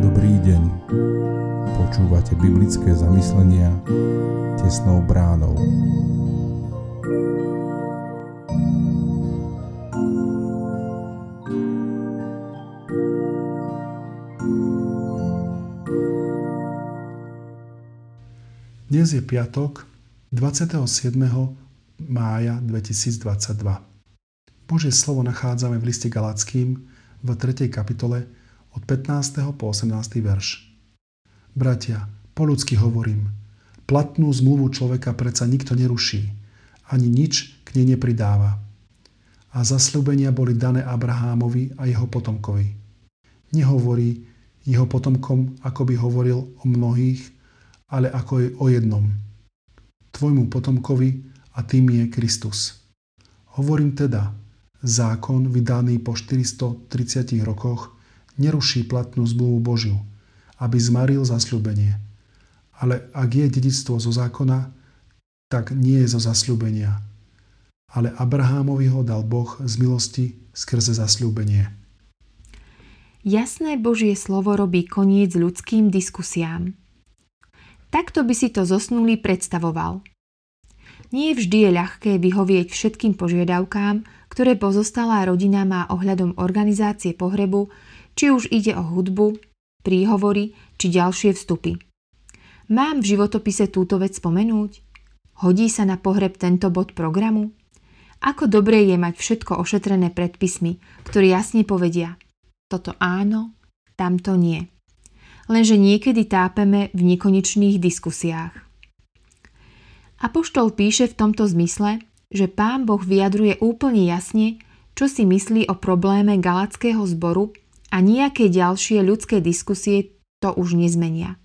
Dobrý deň. Počúvate biblické zamyslenia tesnou bránou. Dnes je piatok 27. mája 2022. Božie slovo nachádzame v liste Galackým v 3. kapitole od 15. po 18. verš. Bratia, po ľudsky hovorím, platnú zmluvu človeka predsa nikto neruší, ani nič k nej nepridáva. A zasľúbenia boli dané Abrahámovi a jeho potomkovi. Nehovorí jeho potomkom, ako by hovoril o mnohých, ale ako je o jednom. Tvojmu potomkovi a tým je Kristus. Hovorím teda, zákon vydaný po 430 rokoch neruší platnú zmluvu Božiu, aby zmaril zasľúbenie. Ale ak je dedictvo zo zákona, tak nie je zo zasľúbenia. Ale Abrahámovi ho dal Boh z milosti skrze zasľúbenie. Jasné Božie slovo robí koniec ľudským diskusiám. Takto by si to zosnulý predstavoval. Nie vždy je ľahké vyhovieť všetkým požiadavkám, ktoré pozostalá rodina má ohľadom organizácie pohrebu, či už ide o hudbu, príhovory či ďalšie vstupy. Mám v životopise túto vec spomenúť? Hodí sa na pohreb tento bod programu? Ako dobré je mať všetko ošetrené predpismi, ktoré jasne povedia toto áno, tamto nie lenže niekedy tápeme v nekonečných diskusiách. Apoštol píše v tomto zmysle, že pán Boh vyjadruje úplne jasne, čo si myslí o probléme galackého zboru a nejaké ďalšie ľudské diskusie to už nezmenia.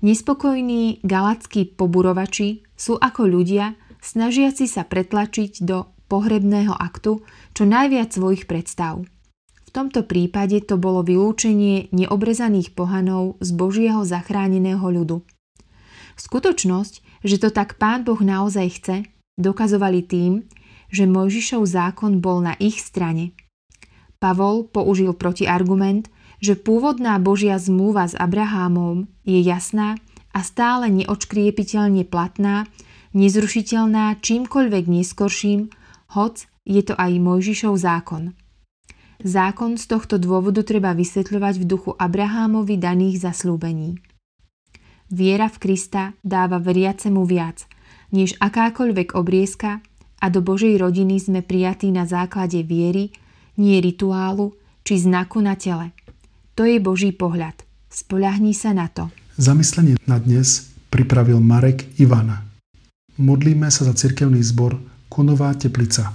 Nespokojní galackí poburovači sú ako ľudia, snažiaci sa pretlačiť do pohrebného aktu čo najviac svojich predstav. V tomto prípade to bolo vylúčenie neobrezaných pohanov z Božieho zachráneného ľudu. Skutočnosť, že to tak Pán Boh naozaj chce, dokazovali tým, že Mojžišov zákon bol na ich strane. Pavol použil protiargument, že pôvodná Božia zmluva s Abrahámom je jasná a stále neočkriepiteľne platná, nezrušiteľná čímkoľvek neskorším, hoc je to aj Mojžišov zákon. Zákon z tohto dôvodu treba vysvetľovať v duchu Abrahámovi daných zaslúbení. Viera v Krista dáva veriacemu viac, než akákoľvek obriezka a do Božej rodiny sme prijatí na základe viery, nie rituálu či znaku na tele. To je Boží pohľad. Spoľahni sa na to. Zamyslenie na dnes pripravil Marek Ivana. Modlíme sa za cirkevný zbor Kunová Teplica.